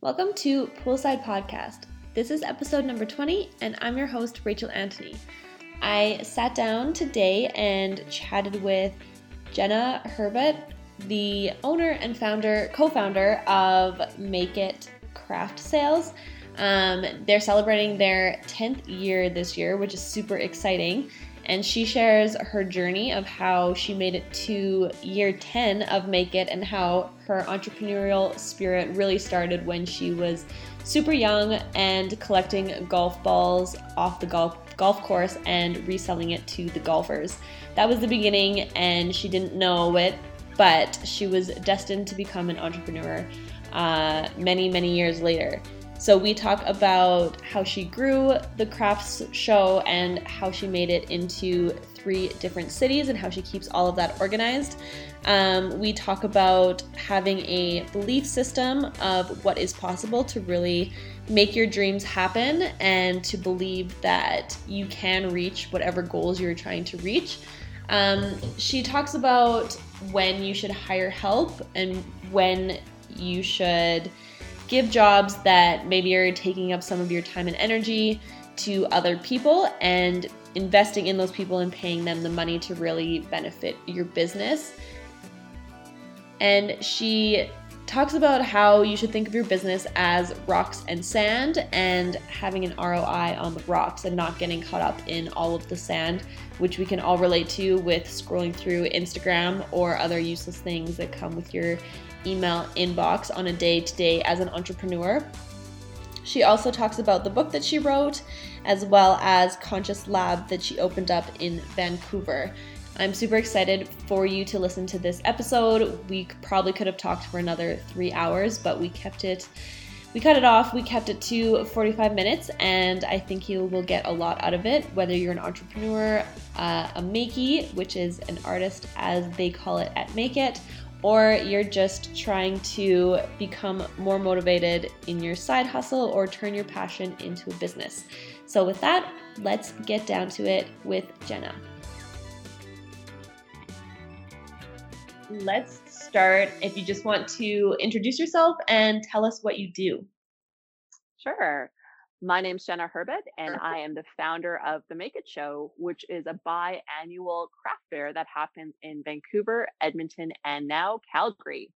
Welcome to Poolside Podcast. This is episode number 20, and I'm your host, Rachel Anthony. I sat down today and chatted with Jenna Herbert, the owner and founder, co founder of Make It Craft Sales. Um, they're celebrating their 10th year this year, which is super exciting and she shares her journey of how she made it to year 10 of Make It and how her entrepreneurial spirit really started when she was super young and collecting golf balls off the golf golf course and reselling it to the golfers. That was the beginning and she didn't know it, but she was destined to become an entrepreneur uh, many, many years later. So we talk about how she grew the crafts show and how she made it into three different cities and how she keeps all of that organized. Um, we talk about having a belief system of what is possible to really make your dreams happen and to believe that you can reach whatever goals you're trying to reach. Um, she talks about when you should hire help and when you should give jobs that maybe are taking up some of your time and energy to other people and investing in those people and paying them the money to really benefit your business. And she talks about how you should think of your business as rocks and sand and having an ROI on the rocks and not getting caught up in all of the sand, which we can all relate to with scrolling through Instagram or other useless things that come with your email inbox on a day to day as an entrepreneur. She also talks about the book that she wrote, as well as Conscious Lab that she opened up in Vancouver. I'm super excited for you to listen to this episode. We probably could have talked for another three hours, but we kept it, we cut it off. We kept it to 45 minutes, and I think you will get a lot out of it. Whether you're an entrepreneur, uh, a makey, which is an artist as they call it at Make It, or you're just trying to become more motivated in your side hustle or turn your passion into a business. So, with that, let's get down to it with Jenna. Let's start if you just want to introduce yourself and tell us what you do. Sure. My name's Jenna Herbert, and I am the founder of the Make It Show, which is a biannual craft fair that happens in Vancouver, Edmonton, and now Calgary.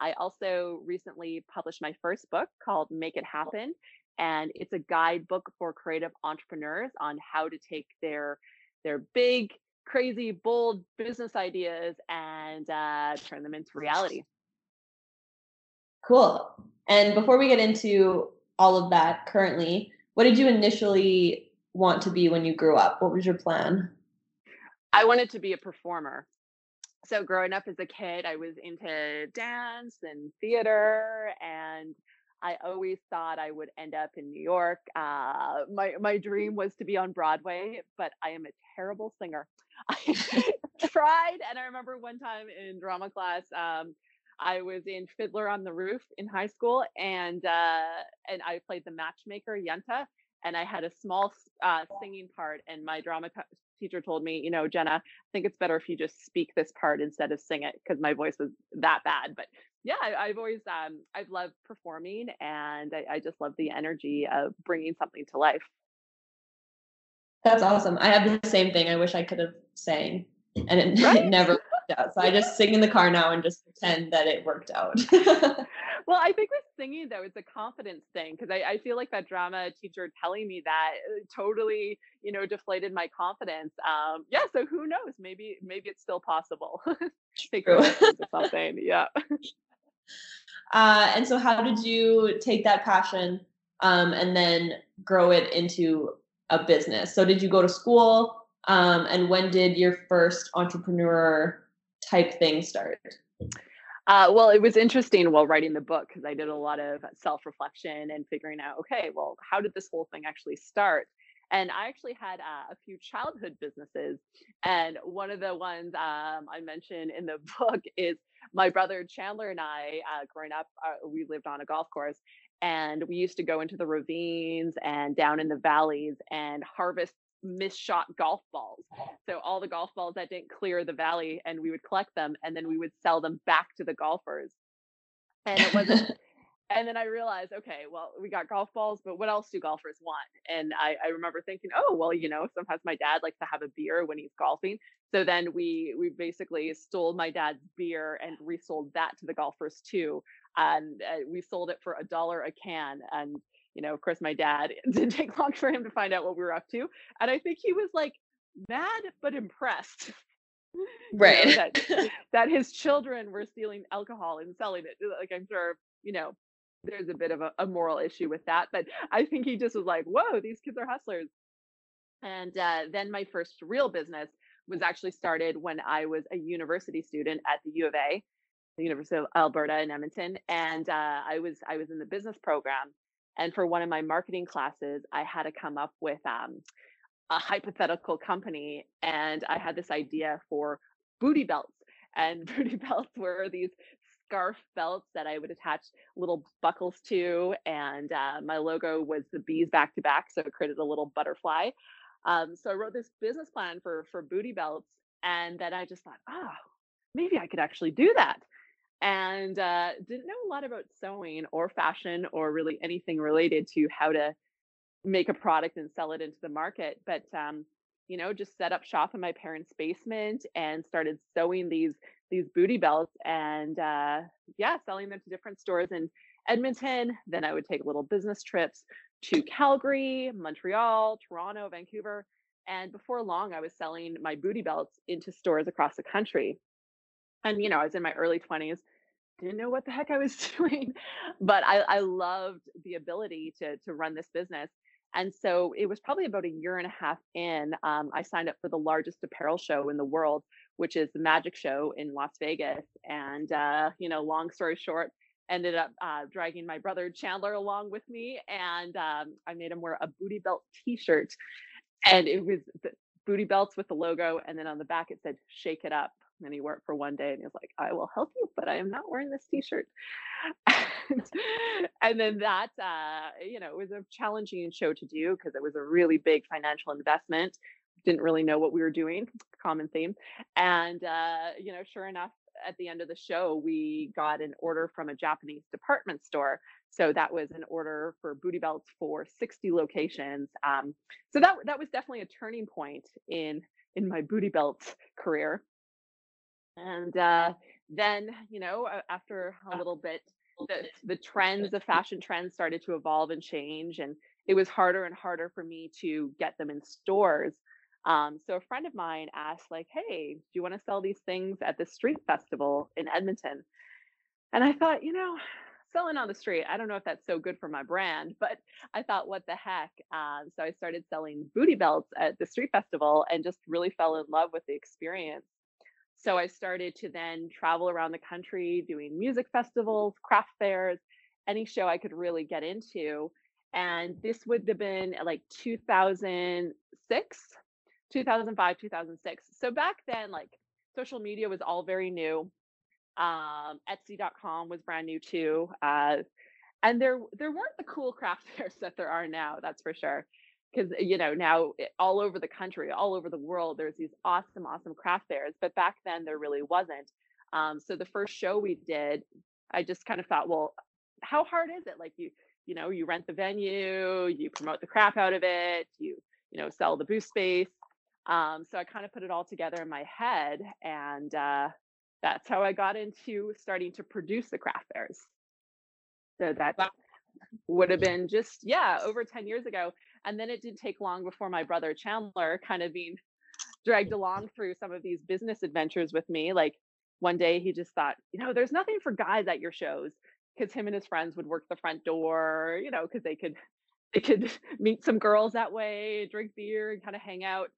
I also recently published my first book called Make It Happen, and it's a guidebook for creative entrepreneurs on how to take their their big, crazy, bold business ideas and uh, turn them into reality. Cool. And before we get into all of that currently. What did you initially want to be when you grew up? What was your plan? I wanted to be a performer. So growing up as a kid, I was into dance and theater and I always thought I would end up in New York. Uh, my my dream was to be on Broadway, but I am a terrible singer. I tried, and I remember one time in drama class, um, I was in Fiddler on the Roof in high school, and uh, and I played the matchmaker Yenta, and I had a small uh, singing part. And my drama t- teacher told me, you know, Jenna, I think it's better if you just speak this part instead of sing it because my voice was that bad. But yeah, I, have always um, I've loved performing, and I, I just love the energy of bringing something to life. That's awesome. I have the same thing. I wish I could have sang, and it, right? it never worked out. So I just sing in the car now and just pretend that it worked out. well, I think with singing though, it's a confidence thing because I, I, feel like that drama teacher telling me that uh, totally, you know, deflated my confidence. Um, yeah, so who knows? Maybe maybe it's still possible. Take something. Yeah. Uh, and so, how did you take that passion um, and then grow it into a business? So, did you go to school? Um, and when did your first entrepreneur type thing start? Uh, well, it was interesting while writing the book because I did a lot of self reflection and figuring out, okay, well, how did this whole thing actually start? And I actually had uh, a few childhood businesses. And one of the ones um, I mentioned in the book is my brother Chandler and I, uh, growing up, uh, we lived on a golf course. And we used to go into the ravines and down in the valleys and harvest misshot golf balls. So all the golf balls that didn't clear the valley, and we would collect them, and then we would sell them back to the golfers. And it wasn't. and then I realized, okay, well, we got golf balls, but what else do golfers want? And I, I remember thinking, oh, well, you know, sometimes my dad likes to have a beer when he's golfing. So then we we basically stole my dad's beer and resold that to the golfers too. And uh, we sold it for a dollar a can. And you know, of course, my dad didn't take long for him to find out what we were up to. And I think he was like mad but impressed. Right. You know, that, that his children were stealing alcohol and selling it. Like I'm sure, you know, there's a bit of a, a, moral issue with that. But I think he just was like, whoa, these kids are hustlers. And uh, then my first real business was actually started when I was a university student at the U of A, the University of Alberta in Edmonton, and uh, I was I was in the business program. And for one of my marketing classes, I had to come up with um, a hypothetical company, and I had this idea for booty belts. And booty belts were these scarf belts that I would attach little buckles to, and uh, my logo was the bees back to back, so it created a little butterfly. Um, so I wrote this business plan for for booty belts, and then I just thought, oh, maybe I could actually do that. And uh, didn't know a lot about sewing or fashion or really anything related to how to make a product and sell it into the market. But um, you know, just set up shop in my parents' basement and started sewing these these booty belts and uh, yeah, selling them to different stores in Edmonton. Then I would take little business trips to Calgary, Montreal, Toronto, Vancouver. And before long, I was selling my booty belts into stores across the country. And, you know, I was in my early 20s, didn't know what the heck I was doing, but I, I loved the ability to, to run this business. And so it was probably about a year and a half in, um, I signed up for the largest apparel show in the world, which is the Magic Show in Las Vegas. And, uh, you know, long story short, ended up uh, dragging my brother Chandler along with me, and um, I made him wear a booty belt T-shirt, and it was booty belts with the logo, and then on the back it said "Shake it up." And he wore it for one day, and he was like, "I will help you, but I am not wearing this T-shirt." and then that, uh, you know, it was a challenging show to do because it was a really big financial investment. Didn't really know what we were doing. Common theme, and uh, you know, sure enough, at the end of the show, we got an order from a Japanese department store. So that was an order for booty belts for 60 locations. Um, so that that was definitely a turning point in in my booty belt career. And uh, then, you know, after a little bit, the, the trends, the fashion trends started to evolve and change, and it was harder and harder for me to get them in stores. Um, so a friend of mine asked, like, hey, do you want to sell these things at the street festival in Edmonton? And I thought, you know, selling on the street, I don't know if that's so good for my brand, but I thought, what the heck? Um, so I started selling booty belts at the street festival and just really fell in love with the experience. So I started to then travel around the country doing music festivals, craft fairs, any show I could really get into. And this would have been like 2006 2005 2006 so back then like social media was all very new um, etsy.com was brand new too uh, and there there weren't the cool craft fairs that there are now that's for sure because you know now it, all over the country all over the world there's these awesome awesome craft fairs but back then there really wasn't. Um, so the first show we did i just kind of thought well how hard is it? Like you you know you rent the venue you promote the crap out of it you you know sell the booth space. Um, so I kind of put it all together in my head, and uh, that's how I got into starting to produce the craft fairs. So that would have been just yeah over 10 years ago and then it didn't take long before my brother chandler kind of being dragged along through some of these business adventures with me like one day he just thought you know there's nothing for guys at your shows because him and his friends would work the front door you know because they could they could meet some girls that way drink beer and kind of hang out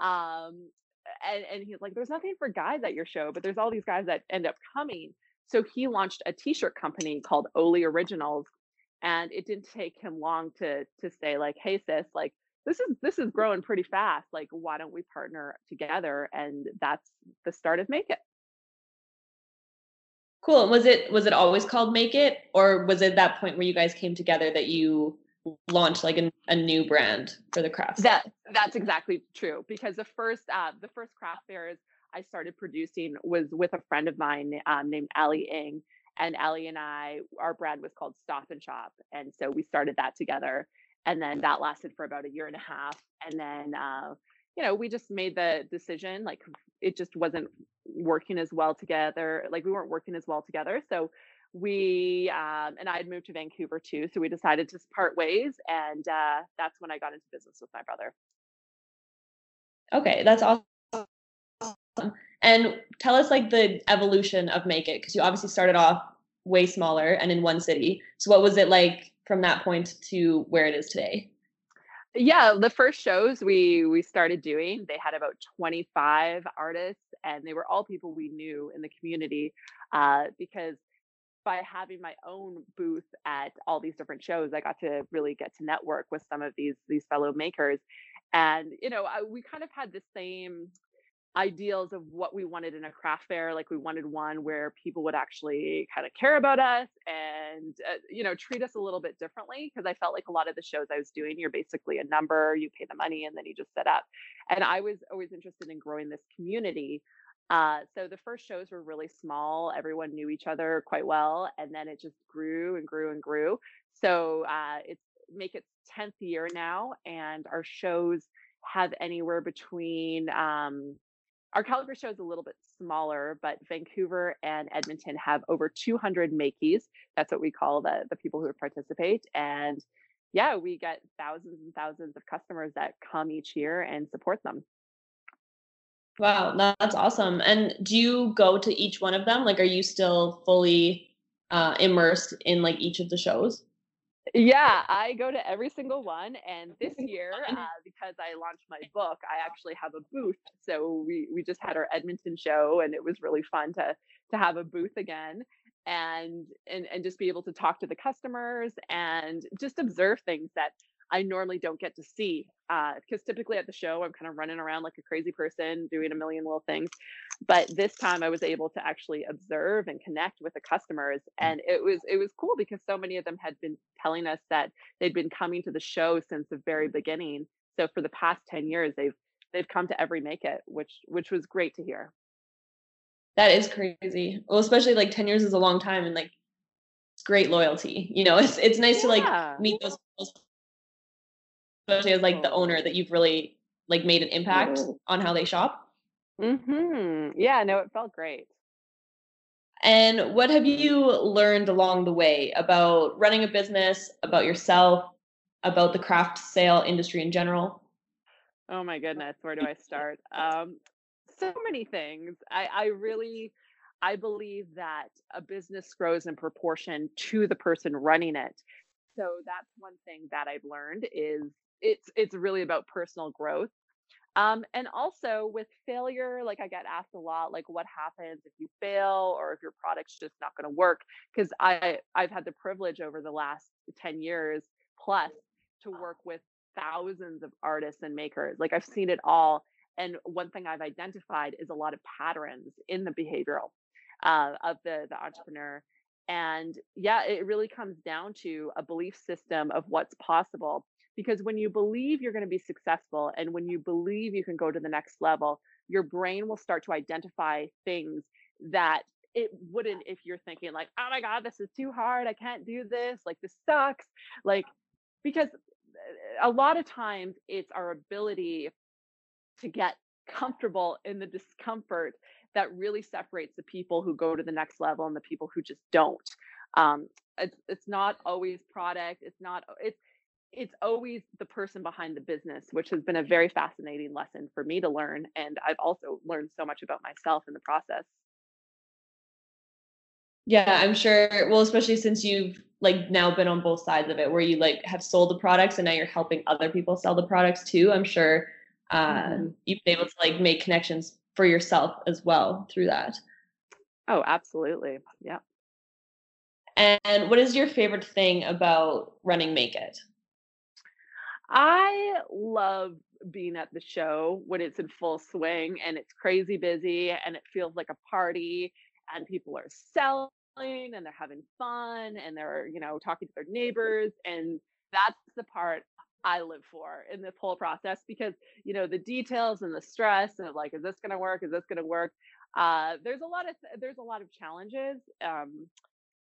um, and, and he's like, there's nothing for guys at your show, but there's all these guys that end up coming. So he launched a t-shirt company called Oli Originals. And it didn't take him long to to say, like, hey sis, like this is this is growing pretty fast. Like, why don't we partner together? And that's the start of Make It. Cool. And was it was it always called Make It, or was it that point where you guys came together that you launch like a, a new brand for the craft that that's exactly true because the first uh, the first craft fairs i started producing was with a friend of mine um, named ali ing and Ellie and I, our brand was called Stop and Shop. And so we started that together. And then that lasted for about a year and a half. And then, uh, you know, we just made the decision like it just wasn't working as well together. Like we weren't working as well together. So we, um, and I had moved to Vancouver too. So we decided to part ways. And uh, that's when I got into business with my brother. Okay. That's awesome. And tell us like the evolution of Make It, because you obviously started off way smaller and in one city. So what was it like from that point to where it is today? Yeah, the first shows we we started doing, they had about 25 artists and they were all people we knew in the community uh, because by having my own booth at all these different shows, I got to really get to network with some of these these fellow makers. And you know, I, we kind of had the same ideals of what we wanted in a craft fair like we wanted one where people would actually kind of care about us and uh, you know treat us a little bit differently because i felt like a lot of the shows i was doing you're basically a number you pay the money and then you just set up. And i was always interested in growing this community uh, so the first shows were really small everyone knew each other quite well and then it just grew and grew and grew. So uh, it's make it 10th year now and our shows have anywhere between um, our Calgary show is a little bit smaller, but Vancouver and Edmonton have over 200 makeys. That's what we call the the people who participate. And yeah, we get thousands and thousands of customers that come each year and support them. Wow, that's awesome. And do you go to each one of them? Like, are you still fully uh, immersed in like each of the shows? Yeah, I go to every single one, and this year, uh, because I launched my book, I actually have a booth. So we we just had our Edmonton show, and it was really fun to to have a booth again, and and and just be able to talk to the customers and just observe things that I normally don't get to see because uh, typically at the show I'm kind of running around like a crazy person doing a million little things. But this time I was able to actually observe and connect with the customers, mm. and it was it was cool because so many of them had been telling us that they'd been coming to the show since the very beginning. So for the past ten years they've they've come to every make it, which which was great to hear. That is crazy. Well, especially like ten years is a long time, and like great loyalty. You know, it's it's nice yeah. to like meet those people especially as like the owner that you've really like made an impact on how they shop. Mhm. Yeah, no, it felt great. And what have you learned along the way about running a business, about yourself, about the craft sale industry in general? Oh my goodness, where do I start? Um, so many things. I, I really, I believe that a business grows in proportion to the person running it. So that's one thing that I've learned is it's it's really about personal growth um, and also with failure, like I get asked a lot, like what happens if you fail or if your product's just not going to work? Because I I've had the privilege over the last ten years plus to work with thousands of artists and makers. Like I've seen it all, and one thing I've identified is a lot of patterns in the behavioral uh, of the the entrepreneur. And yeah, it really comes down to a belief system of what's possible because when you believe you're going to be successful and when you believe you can go to the next level your brain will start to identify things that it wouldn't if you're thinking like oh my god this is too hard i can't do this like this sucks like because uh, a lot of times it's our ability to get comfortable in the discomfort that really separates the people who go to the next level and the people who just don't um it's it's not always product it's not it's it's always the person behind the business, which has been a very fascinating lesson for me to learn. And I've also learned so much about myself in the process. Yeah, I'm sure. Well, especially since you've like now been on both sides of it, where you like have sold the products and now you're helping other people sell the products too. I'm sure uh, mm-hmm. you've been able to like make connections for yourself as well through that. Oh, absolutely. Yeah. And what is your favorite thing about running Make It? I love being at the show when it's in full swing and it's crazy busy and it feels like a party and people are selling and they're having fun and they're, you know, talking to their neighbors. And that's the part I live for in this whole process because, you know, the details and the stress of like, is this going to work? Is this going to work? Uh, there's a lot of, there's a lot of challenges. Um,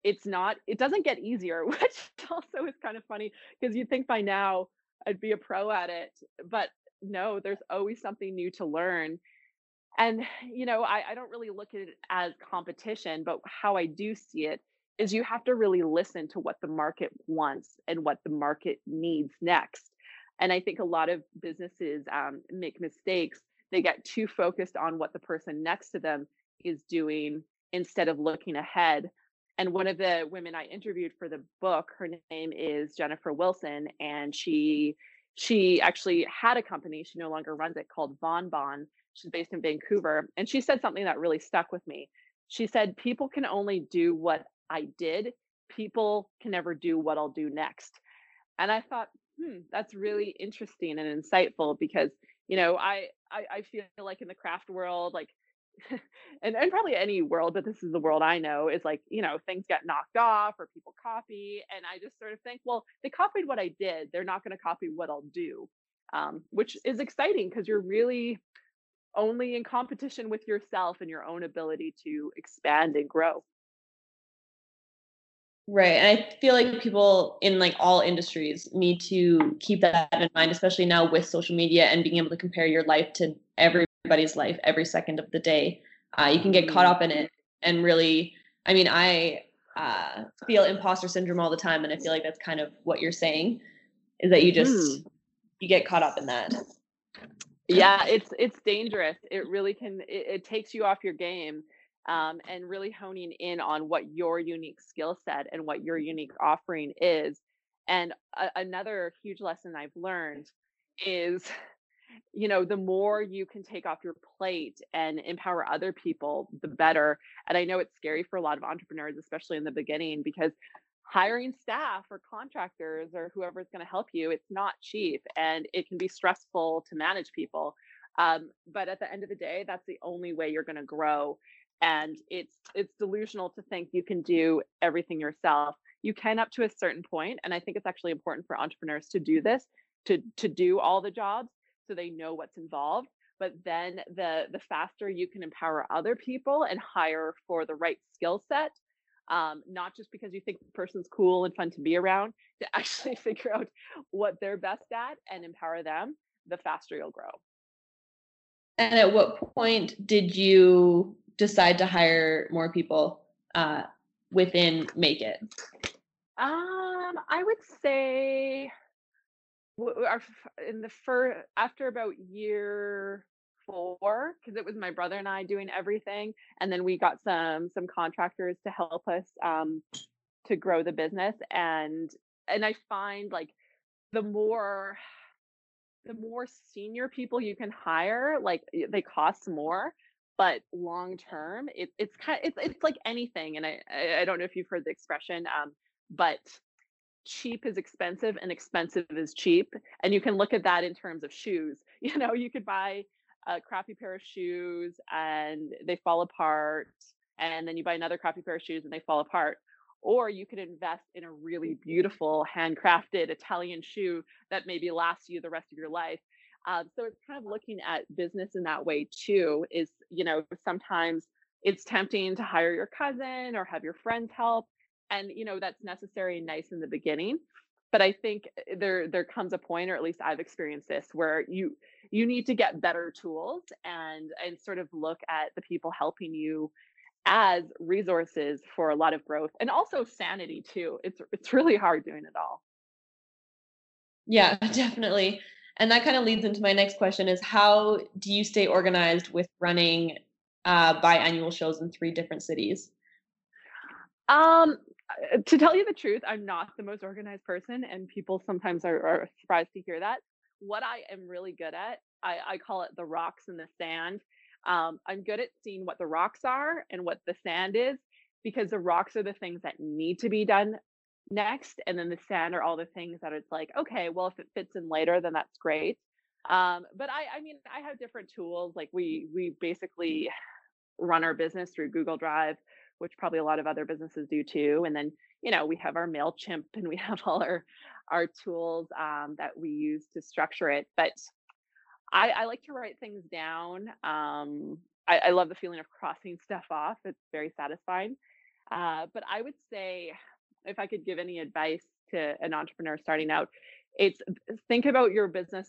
it's not it doesn't get easier which also is kind of funny because you'd think by now i'd be a pro at it but no there's always something new to learn. And you know I, I don't really look at it as competition but how i do see it is you have to really listen to what the market wants and what the market needs next. And i think a lot of businesses um, make mistakes. They get too focused on what the person next to them is doing instead of looking ahead and one of the women I interviewed for the book, her name is Jennifer Wilson, and she she actually had a company. She no longer runs it called Bon Bon. She's based in Vancouver, and she said something that really stuck with me. She said, "People can only do what I did. People can never do what I'll do next." And I thought, hmm, that's really interesting and insightful because you know I, I I feel like in the craft world, like and, and probably any world, but this is the world I know, is like, you know, things get knocked off or people copy. And I just sort of think, well, they copied what I did. They're not going to copy what I'll do, um, which is exciting because you're really only in competition with yourself and your own ability to expand and grow. Right. And I feel like people in like all industries need to keep that in mind, especially now with social media and being able to compare your life to every everybody's life every second of the day. Uh, you can get caught up in it and really, I mean, I uh, feel imposter syndrome all the time, and I feel like that's kind of what you're saying is that you just mm. you get caught up in that. Yeah, it's it's dangerous. It really can. It, it takes you off your game. Um, and really honing in on what your unique skill set and what your unique offering is. And a- another huge lesson I've learned is you know the more you can take off your plate and empower other people the better. And i know it's scary for a lot of entrepreneurs especially in the beginning because hiring staff or contractors or whoever's going to help you it's not cheap and it can be stressful to manage people. Um, but at the end of the day that's the only way you're going to grow and it's it's delusional to think you can do everything yourself. You can up to a certain point and i think it's actually important for entrepreneurs to do this to to do all the jobs so they know what's involved but then the the faster you can empower other people and hire for the right skill set um, not just because you think the person's cool and fun to be around to actually figure out what they're best at and empower them the faster you'll grow. And at what point did you decide to hire more people uh, within make it? Um i would say our in the first after about year four because it was my brother and I doing everything, and then we got some some contractors to help us um, to grow the business, and and I find like the more the more senior people you can hire, like they cost more, but long term, it, it's kind of, it's it's like anything, and I I don't know if you've heard the expression, um, but cheap is expensive and expensive is cheap. And you can look at that in terms of shoes. You know, you could buy a crappy pair of shoes and they fall apart. And then you buy another crappy pair of shoes and they fall apart. Or you could invest in a really beautiful handcrafted Italian shoe that maybe lasts you the rest of your life. Um, so it's kind of looking at business in that way too. Is you know sometimes it's tempting to hire your cousin or have your friends help, and you know that's necessary and nice in the beginning but i think eh, there there comes a point or at least i've experienced this where you you need to get better tools and and sort of look at the people helping you as resources for a lot of growth and also sanity too it's it's really hard doing it all. Yeah definitely and that kind of leads into my next question is how do you stay organized with running uh, biannual shows in three different cities? Um to tell you the truth, I'm not the most organized person, and people sometimes are, are surprised to hear that. What I am really good at, I, I call it the rocks and the sand. Um, I'm good at seeing what the rocks are and what the sand is, because the rocks are the things that need to be done next, and then the sand are all the things that it's like, okay, well, if it fits in later, then that's great. Um, but I, I mean, I have different tools. Like we, we basically run our business through Google Drive which probably a lot of other businesses do too. And then, you know, we have our MailChimp and we have all our our tools um, that we use to structure it. But I, I like to write things down. Um, I, I, love the feeling of crossing stuff off. It's very satisfying. Uh, but I would say, if I could give any advice to an entrepreneur starting out, it's think about your business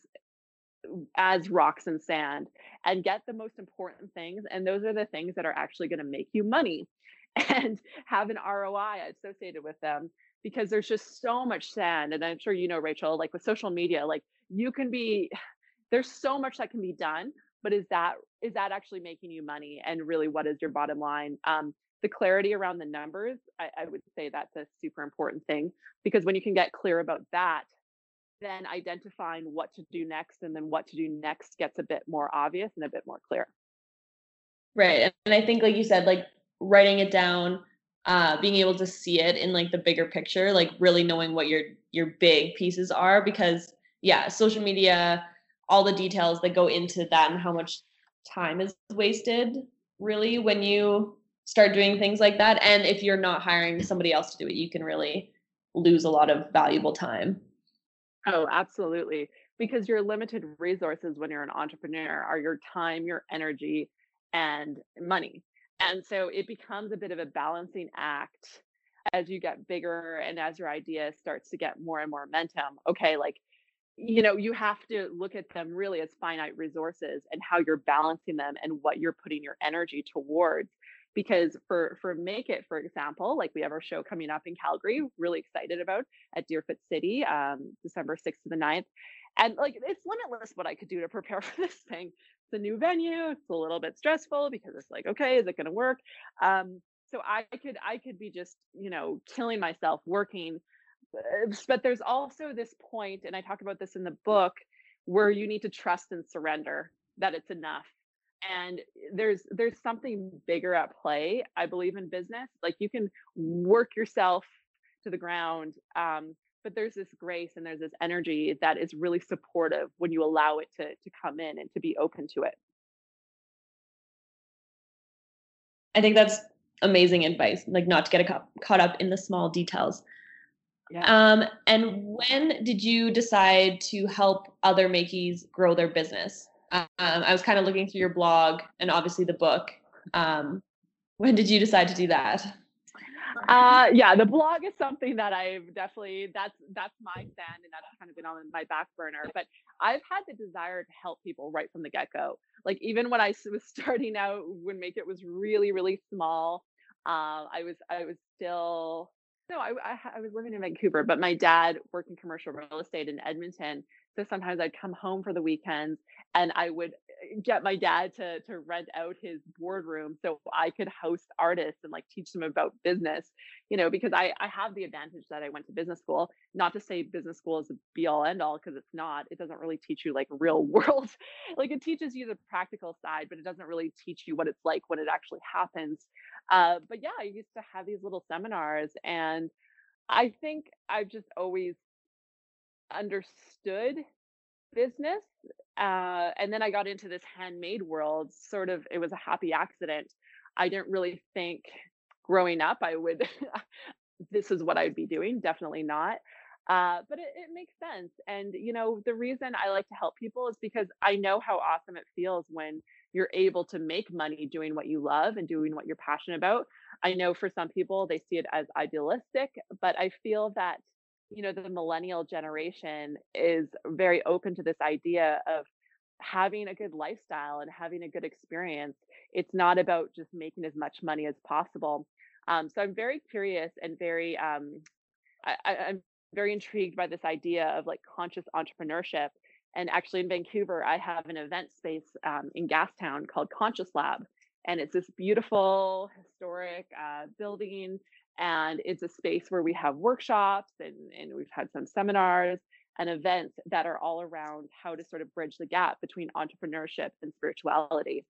as rocks and sand and get the most important things. And those are the things that are actually going to make you money and have an ROI associated with them because there's just so much sand. And I'm sure you know, Rachel, like with social media, like you can be, there's so much that can be done, but is that is that actually making you money? And really, what is your bottom line? Um, the clarity around the numbers, I, I would say that's a super important thing because when you can get clear about that, then identifying what to do next and then what to do next gets a bit more obvious and a bit more clear. Right. And I think like you said, like writing it down, uh, being able to see it in like the bigger picture, like really knowing what your your big pieces are because yeah, social media, all the details that go into that and how much time is wasted really when you start doing things like that. And if you're not hiring somebody else to do it, you can really lose a lot of valuable time. Oh, absolutely. Because your limited resources when you're an entrepreneur are your time, your energy, and money. And so it becomes a bit of a balancing act as you get bigger and as your idea starts to get more and more momentum. Okay, like, you know, you have to look at them really as finite resources and how you're balancing them and what you're putting your energy towards because for for make it for example like we have our show coming up in calgary really excited about at deerfoot city um december 6th to the 9th and like it's limitless what i could do to prepare for this thing a new venue it's a little bit stressful because it's like okay is it going to work? Um so i could i could be just you know killing myself working uh, but there's also this point and i talk about this in the book where you need to trust and surrender that it's enough. And there's there's something bigger at play i believe in business. Like you can work yourself to the ground um, but there's this grace and there's this energy that is really supportive when you allow it to to come in and to be open to it i think that's amazing advice like not to get ca- caught up in the small details yeah. Um, and when did you decide to help other makeys grow their business? Um, I was kind of looking through your blog and obviously the book. Um, when did you decide to do that? Uh, yeah, the blog is something that I've definitely that's that's my stand and that's kind of been on my back burner. But I've had the desire to help people right from the get go. Like even when I was starting out, when Make It was really really small, uh, I was I was still no, I, I, I was living in Vancouver, but my dad worked in commercial real estate in Edmonton. So sometimes I'd come home for the weekends and I would get my dad to to rent out his boardroom so I could host artists and like teach them about business, you know, because I I have the advantage that I went to business school. Not to say business school is a be all end all because it's not. It doesn't really teach you like real world. like it teaches you the practical side, but it doesn't really teach you what it's like when it actually happens. Uh, but yeah, I used to have these little seminars and I think I've just always understood business uh, and then i got into this handmade world sort of it was a happy accident. I didn't really think growing up i would this is what i'd be doing definitely not uh, but it, it makes sense and you know the reason i like to help people is because i know how awesome it feels when you're able to make money doing what you love and doing what you're passionate about. I know for some people they see it as idealistic but i feel that you know the millennial generation is very open to this idea of having a good lifestyle and having a good experience. It's not about just making as much money as possible. Um, so i'm very curious and very um, I, i'm very intrigued by this idea of like conscious entrepreneurship. And actually in vancouver i have an event space um, in gastown called conscious lab. And it's this beautiful historic uh, building and it's a space where we have workshops and, and we've had some seminars and events that are all around how to sort of bridge the gap between entrepreneurship and spirituality.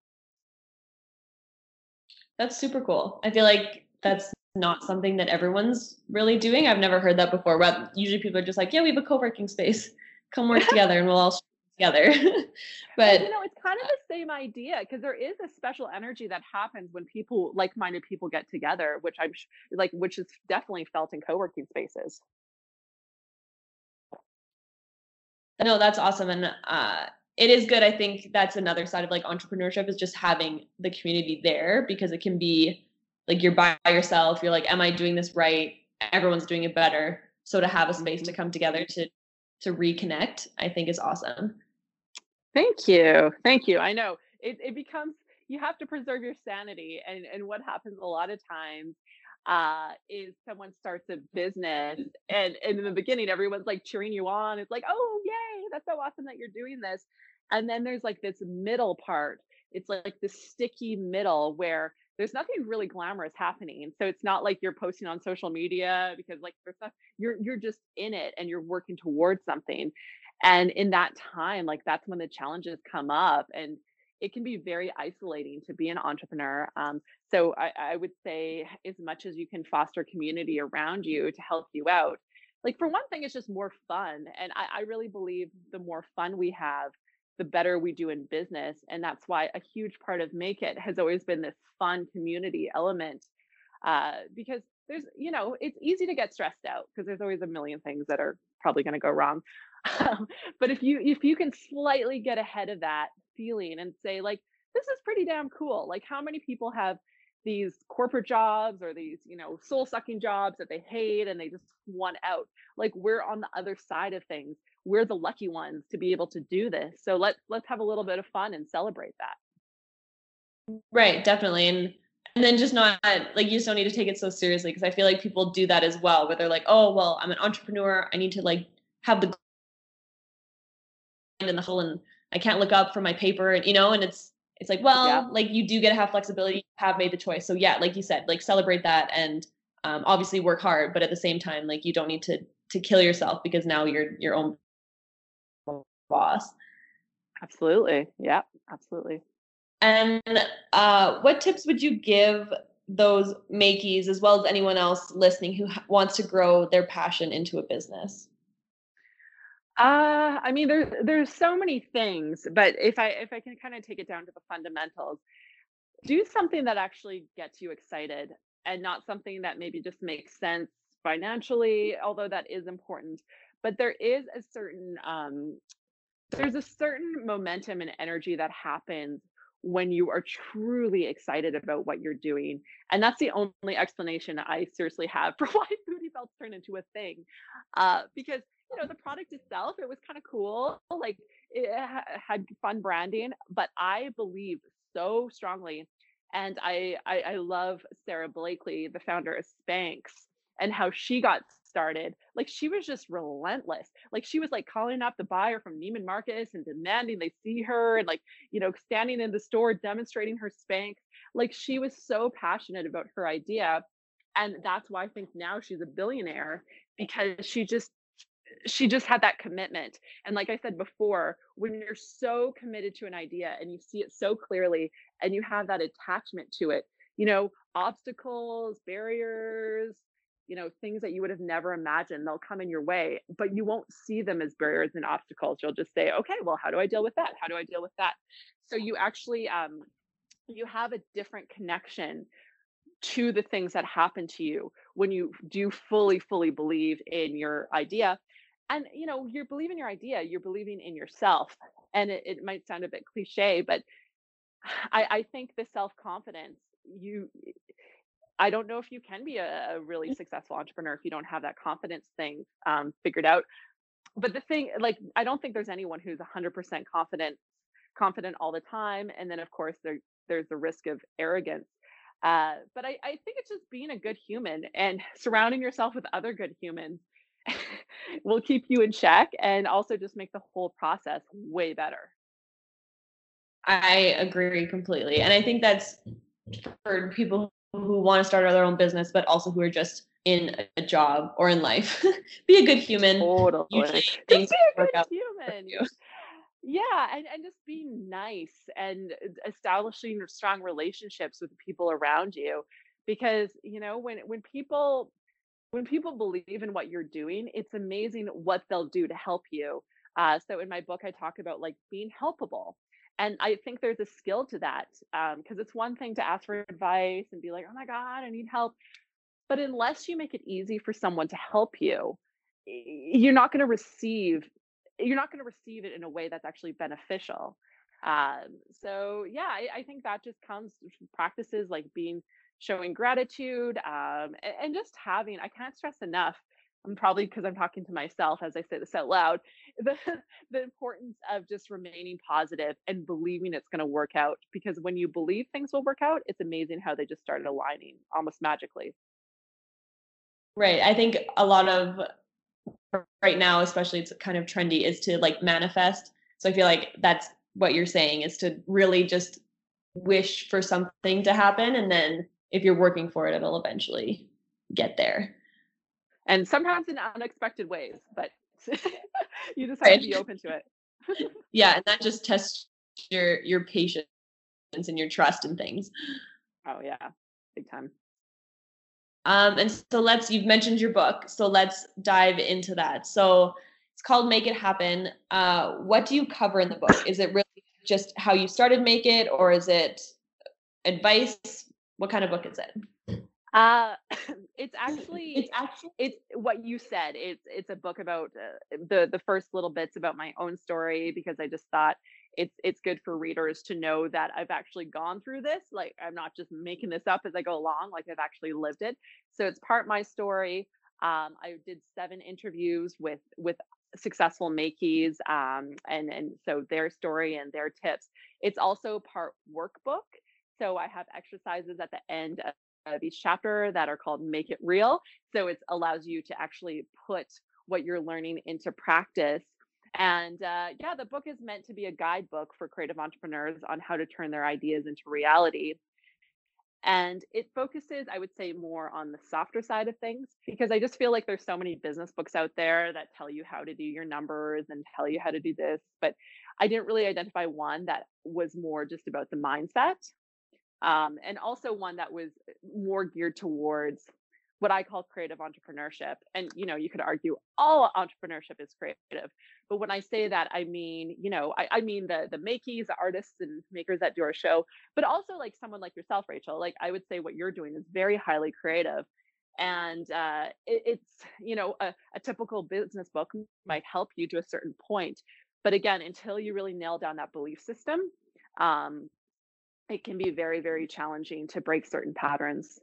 That's super cool. I feel like that's not something that everyone's really doing. I've never heard that before. But usually people are just like, yeah, we have a co-working space. Come work together and we'll all together. but you know, it's kind of the same idea because there is a special energy that happens when people, like-minded people, get together, which I'm like, which is definitely felt in co-working spaces. No, that's awesome, and uh, it is good. I think that's another side of like entrepreneurship is just having the community there because it can be like you're by yourself you're like am i doing this right everyone's doing it better so to have a space to mm-hmm. come together to to reconnect i think is awesome thank you thank you i know it, it becomes you have to preserve your sanity and and what happens a lot of times uh, is someone starts a business and, and in the beginning everyone's like cheering you on it's like oh yay that's so awesome that you're doing this and then there's like this middle part it's like the sticky middle where there's nothing really glamorous happening so it's not like you're posting on social media because like you're you're just in it and you're working towards something and in that time like that's when the challenges come up and it can be very isolating to be an entrepreneur. Um, so I, I, would say, as much as you can foster community around you to help you out, like for one thing, it's just more fun. And I, I really believe the more fun we have, the better we do in business. And that's why a huge part of Make It has always been this fun community element. Uh, because there's, you know, it's easy to get stressed out because there's always a million things that are probably going to go wrong. Um, but if you if you can slightly get ahead of that feeling and say like this is pretty damn cool like how many people have these corporate jobs or these you know soul sucking jobs that they hate and they just want out? Like we're on the other side of things. We're the lucky ones to be able to do this. So let's let's have a little bit of fun and celebrate that. Right definitely and and then just not like you just don't need to take it so seriously because i feel like people do that as well where they're like oh well i'm an entrepreneur. I need to like have the in the whole and I can't look up for my paper and you know, and it's it's like, well, yeah. like you do get to have flexibility, have made the choice. So yeah, like you said, like celebrate that and um, obviously work hard, but at the same time, like you don't need to to kill yourself because now you're your own boss. Absolutely. Yeah, absolutely. And uh, what tips would you give those makeys as well as anyone else listening who wants to grow their passion into a business? Uh, I mean, there's there's so many things, but if I if I can kind of take it down to the fundamentals, do something that actually gets you excited and not something that maybe just makes sense financially, although that is important. But there is a certain um, there's a certain momentum and energy that happens when you are truly excited about what you're doing. And that's the only explanation I seriously have for why Booty Belts turned into a thing. Uh, because you know the product itself it was kind of cool like it had fun branding but i believe so strongly and I, I i love sara blakely the founder of spanx and how she got started. Like she was just relentless. Like she was like calling up the buyer from neiman marcus and demanding they see her and like you know standing in the store demonstrating her spanx. Like she was so passionate about her idea and that's why i think now she's a billionaire because she just she just had that commitment. And like I said before, when you're so committed to an idea and you see it so clearly and you have that attachment to it, you know, obstacles, barriers, you know, things that you would have never imagined, they'll come in your way, but you won't see them as barriers and obstacles. You'll just say, okay, well, how do I deal with that? How do I deal with that? So you actually, um, you have a different connection to the things that happen to you when you do fully fully believe in your idea and you know you're believing your idea you're believing in yourself and it, it might sound a bit cliche but i i think the self-confidence you i don't know if you can be a, a really mm. successful entrepreneur if you don't have that confidence thing um, figured out but the thing like i don't think there's anyone who's 100% confident confident all the time and then of course there there's the risk of arrogance uh, but I, I think it's just being a good human and surrounding yourself with other good humans will keep you in check and also just make the whole process way better. I agree completely. And I think that's for people who want to start their own business, but also who are just in a job or in life. be a good human. Totally. Usually things be a good human. Yeah, and, and just being nice and establishing strong relationships with the people around you. Because, you know, when when people when people believe in what you're doing, it's amazing what they'll do to help you. Uh, so in my book, I talk about like being helpable. And I think there's a skill to that because um, it's one thing to ask for advice and be like, oh my God, I need help. But unless you make it easy for someone to help you, you're not going to receive you're not going to receive it in a way that's actually beneficial um, so yeah I, I, think that just comes practices like being showing gratitude um, and, and just having i can't stress enough i'm probably because i'm talking to myself as i say this out loud the, the importance of just remaining positive and believing it's going to work out because when you believe things will work out it's amazing how they just started aligning almost magically. Right i think a lot of right now especially it's kind of trendy is to like manifest so i feel like that's what you're saying is to really just wish for something to happen and then if you're working for it it'll eventually get there. And sometimes in unexpected ways but you just have right. to be open to it. Yeah and that just tests your your patience and your trust in things. Oh yeah big time. Um and so let's you've mentioned your book so let's dive into that. So it's called make it happen. Uh what do you cover in the book? Is it really just how you started make it or is it advice what kind of book is it? Uh it's actually it's actually it's what you said it's it's a book about uh, the the first little bits about my own story because i just thought it's it's good for readers to know that i've actually gone through this like i'm not just making this up as i go along like i've actually lived it. So it's part my story um, I did seven interviews with with successful makeys um, and and so their story and their tips. It's also part workbook so i have exercises at the end of, each chapter that are called make it real. So it allows you to actually put what you're learning into practice. And uh, yeah the book is meant to be a guidebook for creative entrepreneurs on how to turn their ideas into reality. And it focuses i would say more on the softer side of things because i just feel like there's so many business books out there that tell you how to do your numbers and tell you how to do this but i didn't really identify one that was more just about the mindset um, and also one that was more geared towards what I call creative entrepreneurship. And you know, you could argue all entrepreneurship is creative, but when I say that, I mean, you know, I, I mean the the makeys, the artists and makers that do our show, but also like someone like yourself, Rachel. Like I would say, what you're doing is very highly creative, and uh, it, it's you know a, a typical business book might help you to a certain point, but again, until you really nail down that belief system. Um, it can be very, very challenging to break certain patterns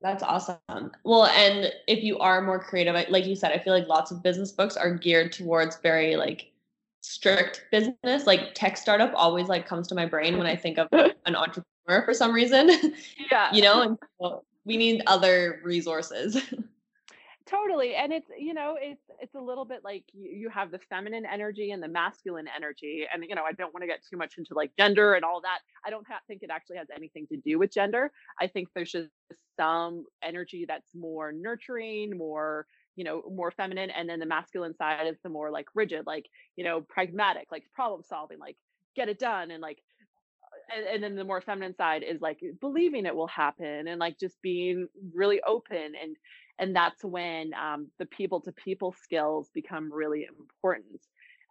that's awesome. Well, and if you are more creative, like you said, I feel like lots of business books are geared towards very like strict business. Like tech startup always like comes to my brain when I think of an entrepreneur for some reason. Yeah. you know, and so we need other resources. totally and it's you know it's it's a little bit like you, you have the feminine energy and the masculine energy and you know i don't want to get too much into like gender and all that. I don't think it actually has anything to do with gender. I think there's just some energy that's more nurturing more you know more feminine and then the masculine side is the more like rigid like you know pragmatic like problem solving like get it done and like and, and, then the more feminine side is like believing it will happen and like just being really open and and that's when um, the people to people skills become really important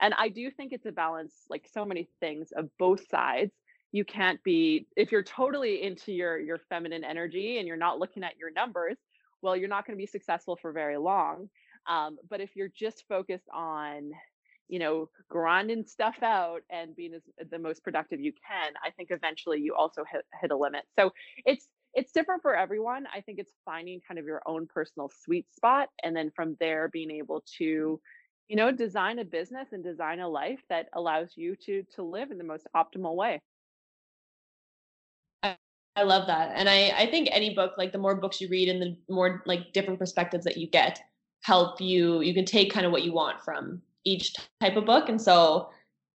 and i do think it's a balance like so many things of both sides. You can't be if you're totally into your your feminine energy and you're not looking at your numbers well you're not going to be successful for very long um, but if you're just focused on you know grinding stuff out and being as, the most productive you can i think eventually you also hit, hit a limit. So it's it's different for everyone. I think it's finding kind of your own personal sweet spot and then from there being able to you know design a business and design a life that allows you to to live in the most optimal way. I, I love that. And I I think any book like the more books you read and the more like different perspectives that you get help you you can take kind of what you want from each type of book and so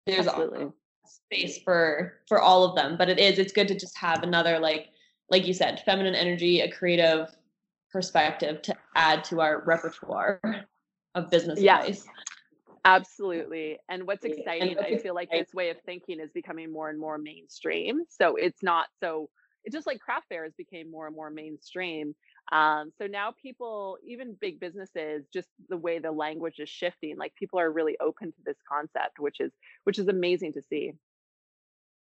there's Absolutely. space for for all of them but it is it's good to just have another like like you said, feminine energy, a creative perspective to add to our repertoire of business yes. advice. Absolutely. And what's exciting, I feel like this way of thinking is becoming more and more mainstream. So it's not so, it's just like craft fairs became more and more mainstream. Um, so now people, even big businesses, just the way the language is shifting, like people are really open to this concept, which is, which is amazing to see.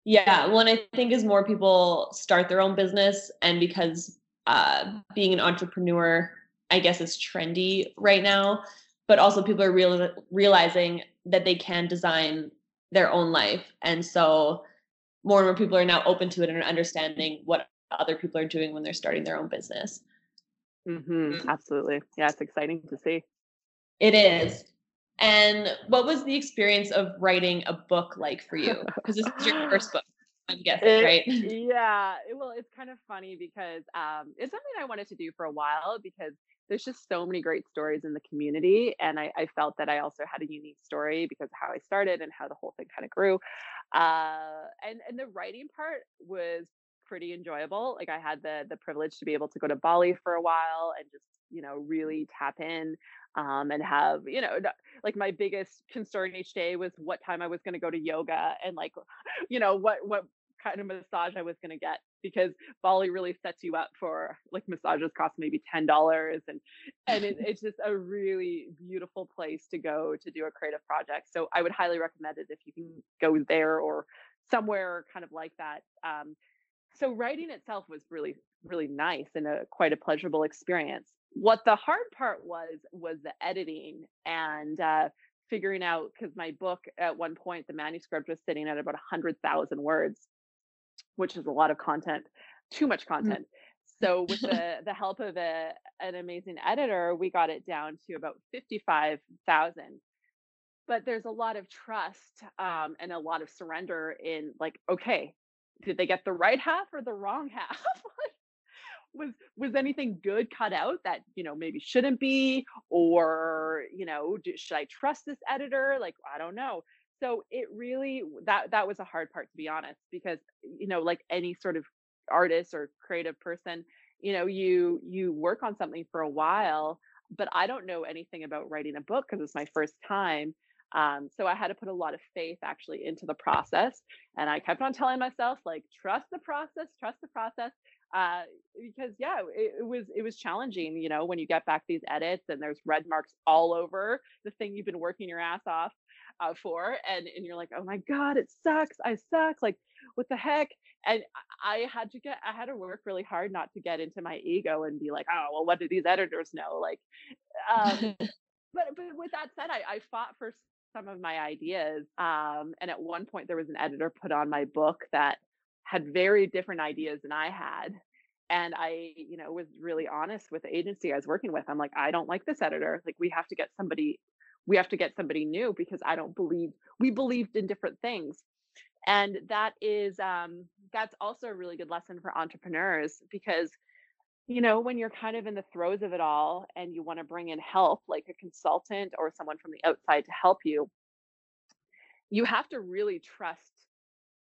Yeah, well, and I think as more people start their own business, and because uh, being an entrepreneur, I guess, is trendy right now, but also people are real, realizing that they can design their own life, and so more and more people are now open to it and are understanding what other people are doing when they're starting their own business. Mm-hmm. Absolutely. Yeah, it's exciting to see. It is. And what was the experience of writing a book like for you? Because this is your first book. I'm guessing, it, right? Yeah. Well, it's kind of funny because um, it's something I wanted to do for a while because there's just so many great stories in the community. And I, I, felt that I also had a unique story because of how I started and how the whole thing kind of grew. Uh, and, and the writing part was pretty enjoyable. Like I had the the privilege to be able to go to Bali for a while and just, you know, really tap in um, and have, you know, like my biggest concern each day was what time I was going to go to yoga and like, you know, what what kind of massage I was going to get because Bali really sets you up for like massages cost maybe ten dollars and and it, it's just a really beautiful place to go to do a creative project. So I would highly recommend it if you can go there or somewhere kind of like that. Um, so writing itself was really really nice and a quite a pleasurable experience. What the hard part was was the editing and uh, figuring out because my book at one point the manuscript was sitting at about 100,000 words which is a lot of content, too much mm. content. Mm. So with the the help of a, an amazing editor, we got it down to about 55,000. But there's a lot of trust um, and a lot of surrender in like, okay, did they get the right half or the wrong half? was was anything good cut out that you know maybe shouldn't be? Or you know do, should i trust this editor? Like i don't know. So it really that that was a hard part to be honest because you know like any sort of artist or creative person you know you you work on something for a while but i don't know anything about writing a book because it's my first time um, so i had to put a lot of faith actually into the process and i kept on telling myself like trust the process trust the process uh, because yeah it, it, was it was challenging you know when you get back these edits and there's red marks all over the thing you've been working your ass off uh, for and and you're like oh my god it sucks i suck like what the heck? And i had to get i had to work really hard not to get into my ego and be like oh well what do these editors know? Like um but but with that said i i fought for some of my ideas um and at one point there was an editor put on my book that had very different ideas than i had and i you know was really honest with the agency i was working with i'm like i don't like this editor like we have to get somebody we have to get somebody new because I don't believe we believed in different things. And that is um, that's also a really good lesson for entrepreneurs because you know when you're kind of in the throes of it all and you want to bring in help like a consultant or someone from the outside to help you you have to really trust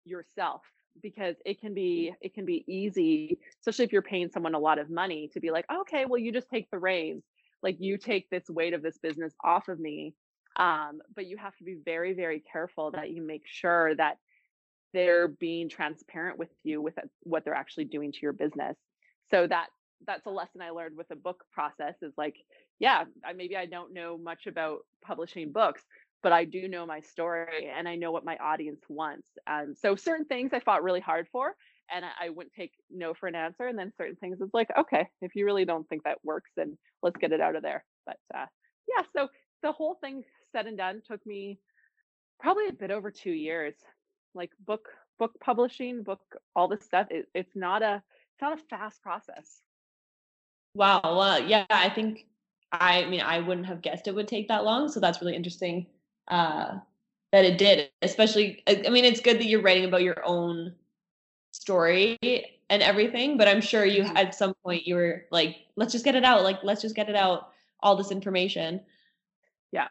yourself because it can be it can be easy especially if you're paying someone a lot of money to be like okay well you just take the reins. Like you take this weight of this business off of me. Um, but you have to be very very careful that you make sure that they're being transparent with you with what they're actually doing to your business. So that that's a lesson i learned with the book process is like yeah I, maybe i don't know much about publishing books but i do know my story and i know what my audience wants um, so certain things i fought really hard for and I, I wouldn't take no for an answer. And then certain things it's like, okay, if you really don't think that works, then let's get it out of there. But uh, yeah, so the whole thing said and done took me probably a bit over two years. Like book book publishing, book all this stuff. It, it's not a it's not a fast process. Wow. Well, yeah, I think I mean I wouldn't have guessed it would take that long. So that's really interesting uh, that it did. Especially, I mean, it's good that you're writing about your own story and everything but i'm sure you mm-hmm. at some point you were like let's just get it out like let's just get it out all this information yeah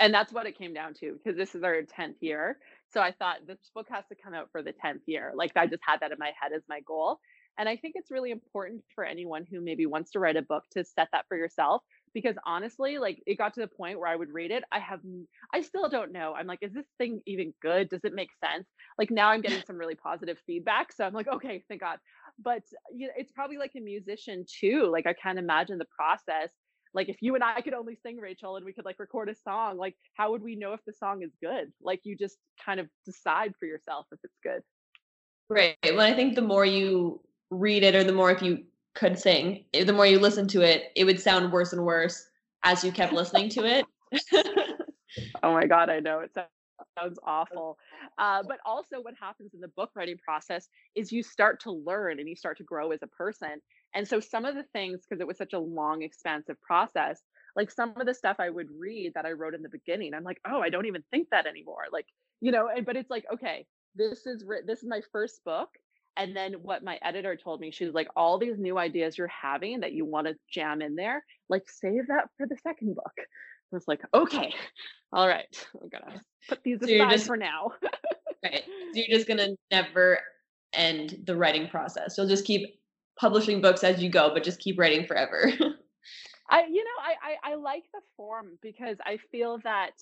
and that's what it came down to because this is our 10th year so i thought this book has to come out for the 10th year like i just had that in my head as my goal and i think it's really important for anyone who maybe wants to write a book to set that for yourself because honestly like it got to the point where i would read it i have i still don't know. I'm like is this thing even good? Does it make sense? Like now i'm getting some really positive feedback so i'm like okay thank god. But you know it's probably like a musician too like i can't imagine the process. Like if you and i could only sing rachel and we could like record a song like how would we know if the song is good? Like you just kind of decide for yourself if it's good. Right well i think the more you read it or the more if you could sing. Eh, the more you listen to it, it would sound worse and worse as you kept listening to it. oh my god, I know it sounds sounds awful. Uh, but also, what happens in the book writing process is you start to learn and you start to grow as a person. And so, some of the things, because it was such a long, expansive process, like some of the stuff I would read that I wrote in the beginning, I'm like, oh, I don't even think that anymore. Like, you know, and but it's like, okay, this is this is my first book. And then what my editor told me, she was like, all these new ideas you're having that you want to jam in there, like save that for the second book. I was like, okay, all right, I'm gonna put these so aside just, for now. right. So you're just gonna never end the writing process. You'll just keep publishing books as you go, but just keep writing forever. I, you know, I, I I like the form because I feel that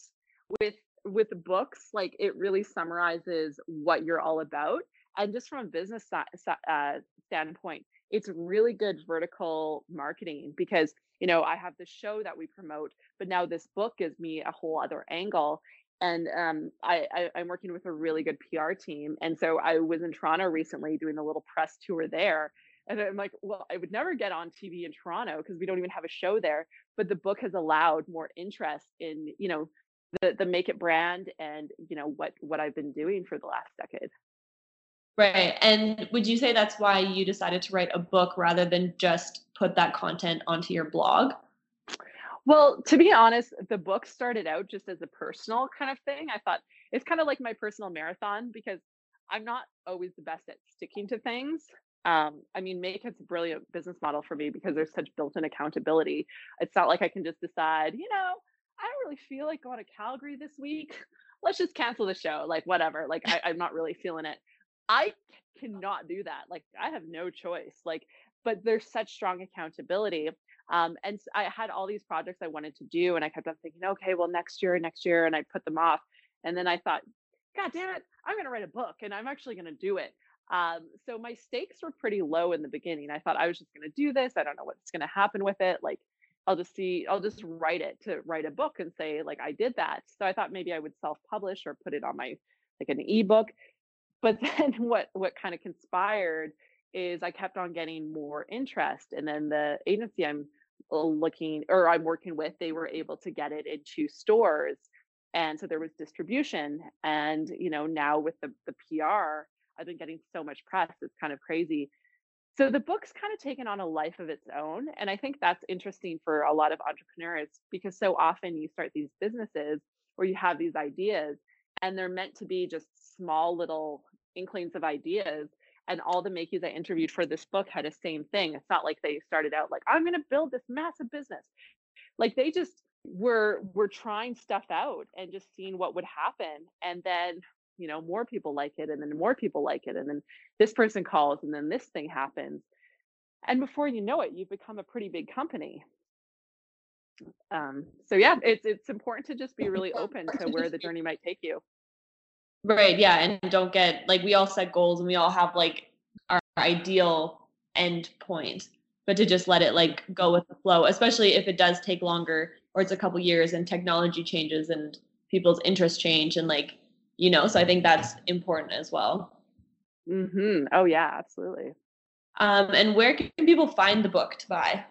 with with books, like it really summarizes what you're all about, and just from a business uh, standpoint, it's really good vertical marketing because you know i have the show that we promote but now this book gives me a whole other angle and um, I, I, am working with a really good pr team and so i was in toronto recently doing a little press tour there and i'm like well i would never get on tv in toronto because we don't even have a show there but the book has allowed more interest in you know the the make it brand and you know what what i've been doing for the last decade Right. And would you say that's why you decided to write a book rather than just put that content onto your blog? Well, to be honest, the book started out just as a personal kind of thing. I thought it's kind of like my personal marathon because I'm not always the best at sticking to things. Um, I mean, Make It's a brilliant business model for me because there's such built-in accountability. It's not like I can just decide, you know, I don't really feel like going to Calgary this week. Let's just cancel the show, like whatever. Like I, I'm not really feeling it. I cannot do that. Like I have no choice. Like, but there's such strong accountability. Um, and I had all these projects I wanted to do, and I kept on thinking, okay, well, next year, next year, and I put them off. And then I thought, God damn it, I'm going to write a book, and I'm actually going to do it. Um, so my stakes were pretty low in the beginning. I thought I was just going to do this. I don't know what's going to happen with it. Like, I'll just see, I'll just write it to write a book and say, like, I did that. So I thought maybe I would self publish or put it on my, like, an ebook but then what what kind of conspired is I kept on getting more interest, and then the agency I'm uh, looking or I'm working with, they were able to get it into stores, and so there was distribution. And you know now with the the PR, I've been getting so much press. It's kind of crazy. So the book's kind of taken on a life of its own, and I think that's interesting for a lot of entrepreneurs because so often you start these businesses or you have these ideas and they're meant to be just small little inklings of ideas and all the makeys I interviewed for this book had the same thing. It's not like they started out like I'm going to build this massive business. Like they just were were trying stuff out and just seeing what would happen and then you know more people like it and then more people like it and then this person calls and then this thing happens and before you know it you've become a pretty big company um, so yeah it's it's important to just be really open to where the journey might take you Right. Yeah. And don't get like we all set goals and we all have like our ideal end point, but to just let it like go with the flow, especially if it does take longer or it's a couple years and technology changes and people's interests change and like, you know, so I think that's important as well. Mm-hmm. Oh yeah, absolutely. Um, and where can people find the book to buy?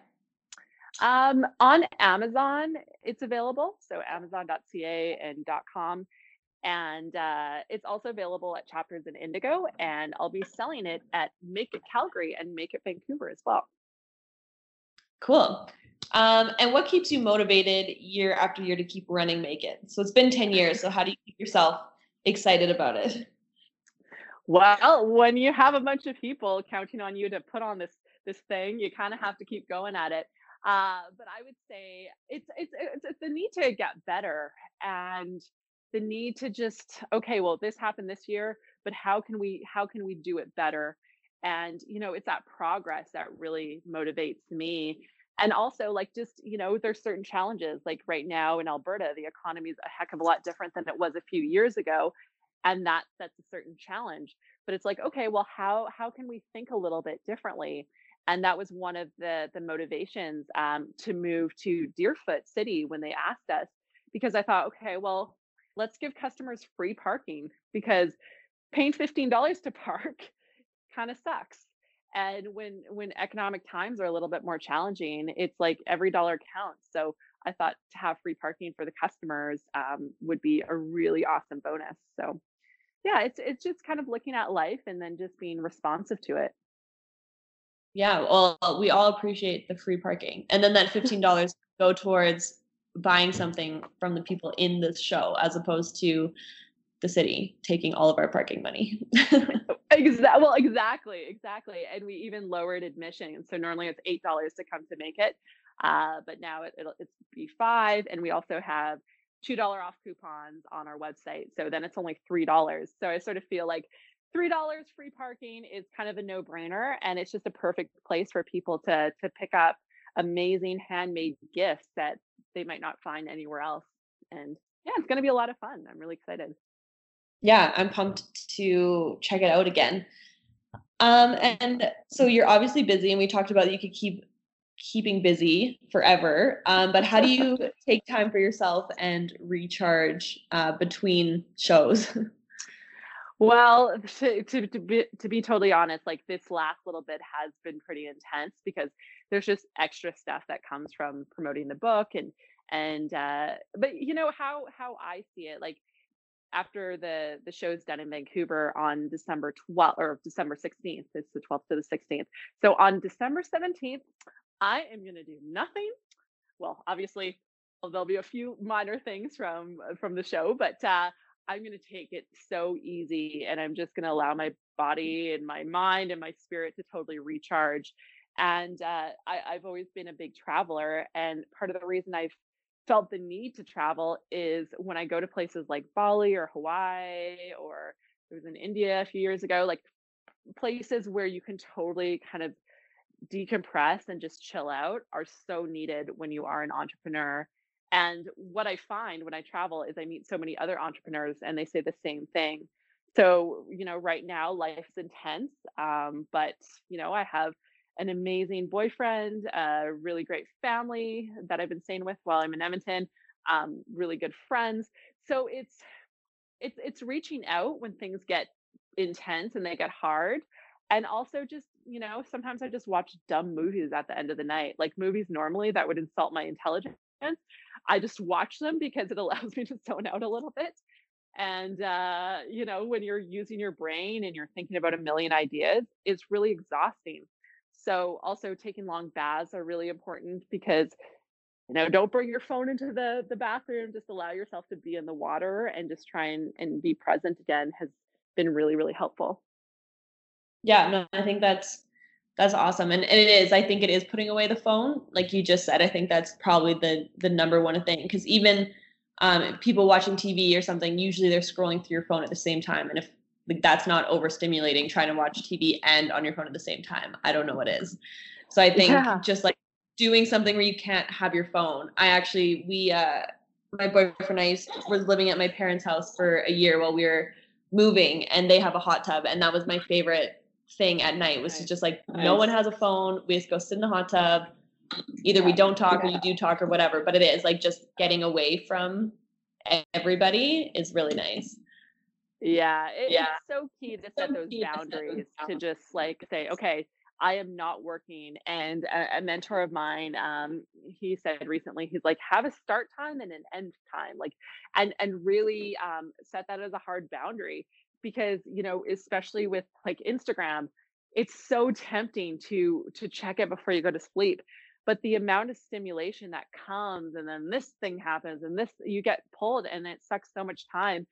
Um, on Amazon, it's available. So amazon.ca and .com and uh, it's also available at chapters in indigo and i'll be selling it at make it calgary and make it vancouver as well. Cool. Um, and what keeps you motivated year after year to keep running make it? So it's been 10 years so how do you keep yourself excited about it? Well when you have a bunch of people counting on you to put on this this thing you kind of have to keep going at it. Uh, but i would say it's, it's it's it's the need to get better and the need to just okay well this happened this year but how can we how can we do it better? And you know it's that progress that really motivates me. And also like just you know there's certain challenges like right now in alberta the economy is a heck of a lot different than it was a few years ago and that sets a certain challenge. But it's like okay well how how can we think a little bit differently? And that was one of the the motivations um, to move to deerfoot city when they asked us because i thought okay well let's give customers free parking because paying $15 to park kind of sucks and when when economic times are a little bit more challenging it's like every dollar counts so I thought to have free parking for the customers um, would be a really awesome bonus. So yeah, it's it's just kind of looking at life and then just being responsive to it. Yeah, well, we all appreciate the free parking, and then that fifteen dollars go towards buying something from the people in the show, as opposed to the city taking all of our parking money. exactly. Well, exactly, exactly. And we even lowered admission, so normally it's eight dollars to come to make it, uh, but now it, will it's be five, and we also have two dollar off coupons on our website. So then it's only three dollars. So I sort of feel like three dollars free parking is kind of a no brainer, and it's just a perfect place for people to to pick up amazing handmade gifts that they might not find anywhere else. And yeah, it's going to be a lot of fun. I'm really excited. Yeah, I'm pumped to check it out again. Um, and so you're obviously busy, and we talked about you could keep keeping busy forever. Um, but how do you take time for yourself and recharge uh, between shows? Well, to, to, to, be, to be totally honest, like this last little bit has been pretty intense because there's just extra stuff that comes from promoting the book and and uh but you know how how I see it like after the the show's done in Vancouver on December 12th or December 16th it's the 12th to the 16th so on December 17th I am going to do nothing. Well, obviously, there'll be a few minor things from uh, from the show, but uh, I'm going to take it so easy, and I'm just going to allow my body and my mind and my spirit to totally recharge. And uh, I, I've always been a big traveler, and part of the reason I've felt the need to travel is when I go to places like Bali or Hawaii or it was in India a few years ago, like places where you can totally kind of decompress and just chill out are so needed when you are an entrepreneur. And what I find when I travel is I meet so many other entrepreneurs and they say the same thing. So, you know, right now life's intense, um, but, you know, I have an amazing boyfriend, a really great family that I've been staying with while I'm in Edmonton, um, really good friends. So it's it's it's reaching out when things get intense and they get hard and also just you know sometimes i just watch dumb movies at the end of the night like movies normally that would insult my intelligence i just watch them because it allows me to zone out a little bit and uh, you know when you're using your brain and you're thinking about a million ideas it's really exhausting so also taking long baths are really important because you know don't bring your phone into the the bathroom just allow yourself to be in the water and just try and, and be present again has been really really helpful yeah, no, I think that's that's awesome. And, and it is, I think it is putting away the phone. Like you just said, I think that's probably the the number one thing. Cause even um, people watching TV or something, usually they're scrolling through your phone at the same time. And if like, that's not overstimulating, trying to watch TV and on your phone at the same time, I don't know what is. So I think yeah. just like doing something where you can't have your phone. I actually, we, uh, my boyfriend and I used, was living at my parents' house for a year while we were moving and they have a hot tub. And that was my favorite thing at night was to just like nice. no one has a phone. We just go sit in the hot tub. Either we don't talk yeah. or you do talk or whatever. But it is like just getting away from everybody is really nice. Yeah, it, yeah. it's so key to set those boundaries to just like say, okay, I am not working. And a, a, mentor of mine, um, he said recently, he's like, have a start time and an end time, like, and and really um, set that as a hard boundary because you know especially with like instagram it's so tempting to to check it before you go to sleep but the amount of stimulation that comes and then this thing happens and this you get pulled and it sucks so much time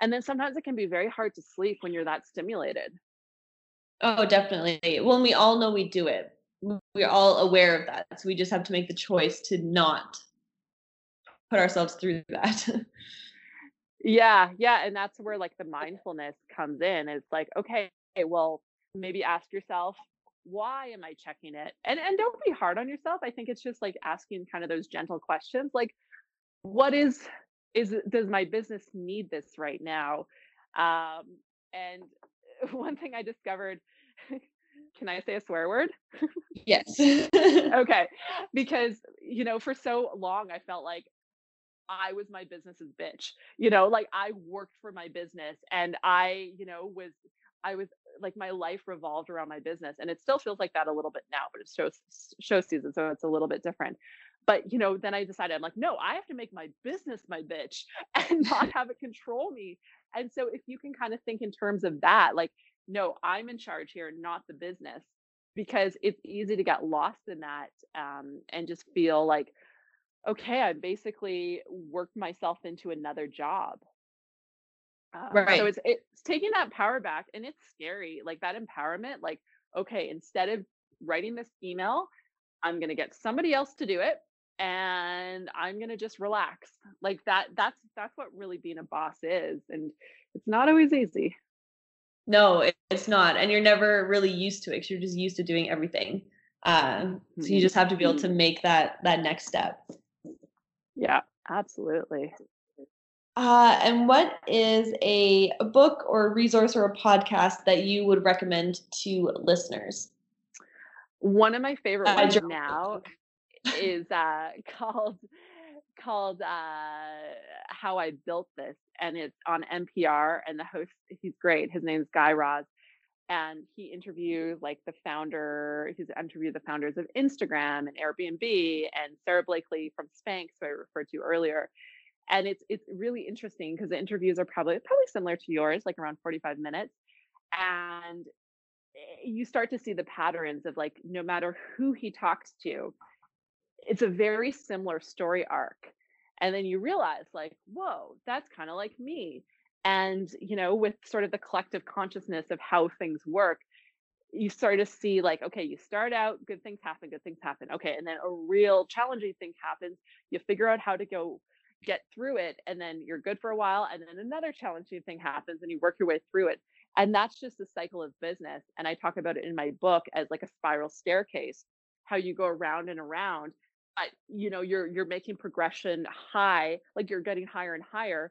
and then sometimes it can be very hard to sleep when you're that stimulated oh definitely well we all know we do it we're all aware of that so we just have to make the choice to not put ourselves through that Yeah, yeah, and that's where like the mindfulness comes in. It's like, okay, well, maybe ask yourself, why am I checking it? And and don't be hard on yourself. I think it's just like asking kind of those gentle questions like what is is does my business need this right now? Um and one thing I discovered can I say a swear word? Yes. okay. Because, you know, for so long I felt like I was my business's bitch. You know, like I worked for my business and I, you know, was I was like my life revolved around my business and it still feels like that a little bit now, but it's show show season so it's a little bit different. But you know then i decided i'm like no i have to make my business my bitch and not have it control me. And so if you can kind of think in terms of that like no i'm in charge here not the business because it's easy to get lost in that um, and just feel like okay i basically worked myself into another job. Um, right. so it's it's taking that power back and it's scary like that empowerment like okay instead of writing this email i'm going to get somebody else to do it and I'm gonna just relax. Like that. That's that's what really being a boss is, and it's not always easy. No, it's not, and you're never really used to it. Cause you're just used to doing everything. Um, so you just have to be able to mm-hmm. make that that next step. Yeah, absolutely. Uh, and what is a, a book or a resource or a podcast that you would recommend to listeners? One of my favorite ones now is uh, called called uh, How I Built This, and it's on NPR. And the host, he's great. His name's Guy Raz, and he interviews like the founder. He's interviewed the founders of Instagram and Airbnb, and Sara Blakely from Spanx, who I referred to earlier. And it's it's really interesting because the interviews are probably probably similar to yours, like around 45 minutes. And eh, you start to see the patterns of like no matter who he talks to it's a very similar story arc and then you realize like whoa that's kind of like me and you know with sort of the collective consciousness of how things work you start to see like okay you start out good things happen good things happen okay and then a real challenging thing happens you figure out how to go get through it and then you're good for a while and then another challenging thing happens and you work your way through it and that's just the cycle of business and i talk about it in my book as like a spiral staircase how you go around and around but you know you're you're making progression high like you're getting higher and higher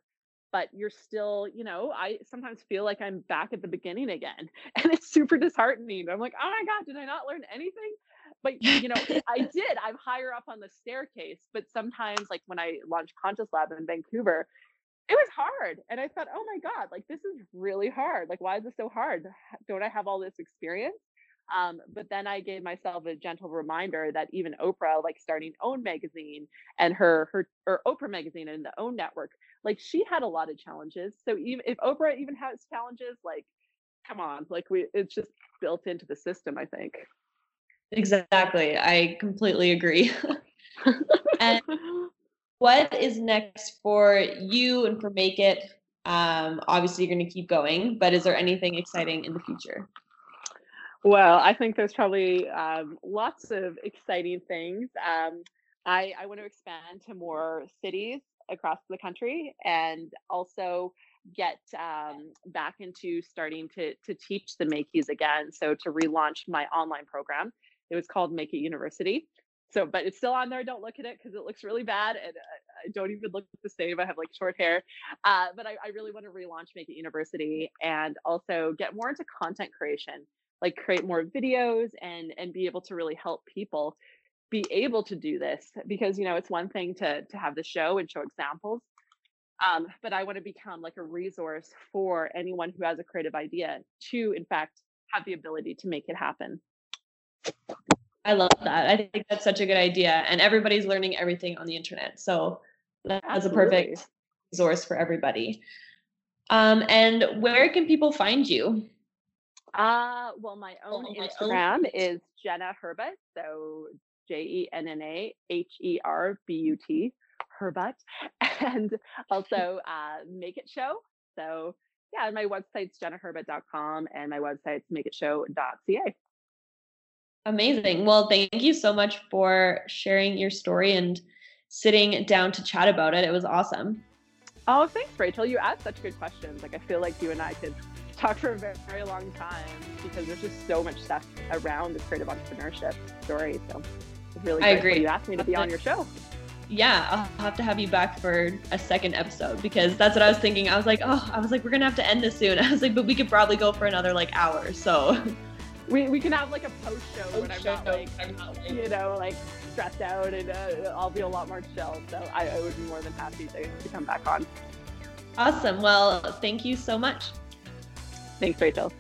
but you're still you know i sometimes feel like i'm back at the beginning again and it's super disheartening. I'm like oh my god did i not learn anything? But you know i did i'm higher up on the staircase but sometimes like when i launched conscious lab in vancouver it was hard and i thought oh my god like this is really hard. Like why is this so hard? Don't i have all this experience um, but then I gave myself a gentle reminder that even Oprah, like starting OWN magazine and her her or Oprah magazine and the OWN network, like she had a lot of challenges. So even if Oprah even has challenges, like come on, like we it's just built into the system, I think. Exactly. I completely agree. and what is next for you and for Make It? Um, obviously, you're going to keep going, but is there anything exciting in the future? Well, I think there's probably um, lots of exciting things. Um, I, I want to expand to more cities across the country and also get um, back into starting to, to teach the Makeys again. So to relaunch my online program, it was called Make It University. So, but it's still on there. Don't look at it because it looks really bad and I don't even look the same. I have like short hair. Uh, but I, I really want to relaunch Make It University and also get more into content creation like create more videos and and be able to really help people be able to do this because you know it's one thing to to have the show and show examples um, but i want to become like a resource for anyone who has a creative idea to in fact have the ability to make it happen. I love that. I think that's such a good idea and everybody's learning everything on the internet so that's Absolutely. a perfect resource for everybody. Um, and where can people find you uh, well, my own well, my Instagram own. is Jenna Herbut. So J E N N A H E R B U T, Herbut. And also uh, Make It Show. So yeah, my website's jennaherbut.com and my website's makeitshow.ca. Amazing. Well, thank you so much for sharing your story and sitting down to chat about it. It was awesome. Oh, thanks, Rachel. You asked such good questions. Like, I feel like you and I could talk for a very, very long time because there's just so much stuff around the creative entrepreneurship story. So it's really I agree. You asked me to be on your show. Yeah, I'll have to have you back for a second episode because that's what I was thinking. I was like, oh, I was like, we're gonna have to end this soon. I was like, but we could probably go for another like hour. So we, we can have like a post show when I'm not like, I'm not like you know like stressed out and uh, I'll be a lot more chill. So I, I would be more than happy to, to come back on. Awesome. Well, thank you so much. Thanks, Rachel.